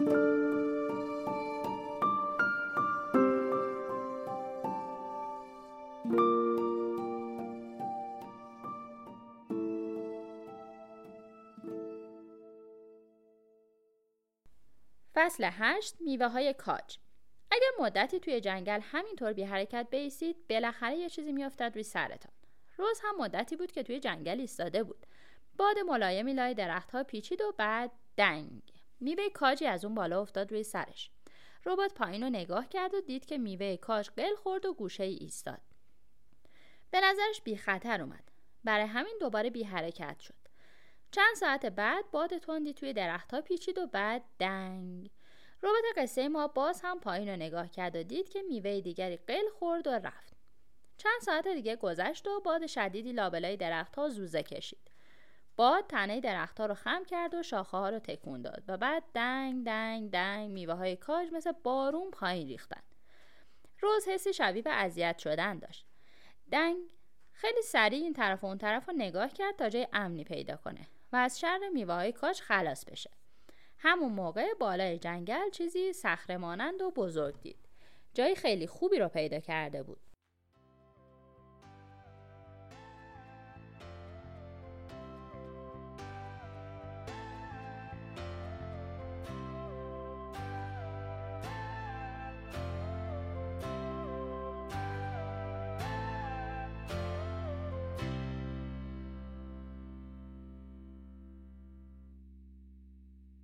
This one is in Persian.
فصل 8 میوه های کاج. اگر مدتی توی جنگل همینطور بی حرکت بیستید بالاخره یه چیزی میافتد روی سرتان. روز هم مدتی بود که توی جنگل ایستاده بود. باد ملایمی لای درختها پیچید و بعد دنگ. میوه کاجی از اون بالا افتاد روی سرش. ربات پایین رو نگاه کرد و دید که میوه کاج قل خورد و گوشه ای ایستاد. به نظرش بی خطر اومد. برای همین دوباره بی حرکت شد. چند ساعت بعد باد تندی توی درختها پیچید و بعد دنگ. ربات قصه ما باز هم پایین رو نگاه کرد و دید که میوه دیگری قل خورد و رفت. چند ساعت دیگه گذشت و باد شدیدی لابلای درختها زوزه کشید. باد تنه درختها رو خم کرد و شاخه ها رو تکون داد و بعد دنگ دنگ دنگ میوه های کاج مثل بارون پایین ریختن. روز حسی شبیه به اذیت شدن داشت. دنگ خیلی سریع این طرف و اون طرف رو نگاه کرد تا جای امنی پیدا کنه و از شر میوه های کاج خلاص بشه. همون موقع بالای جنگل چیزی صخره و بزرگ دید. جای خیلی خوبی رو پیدا کرده بود.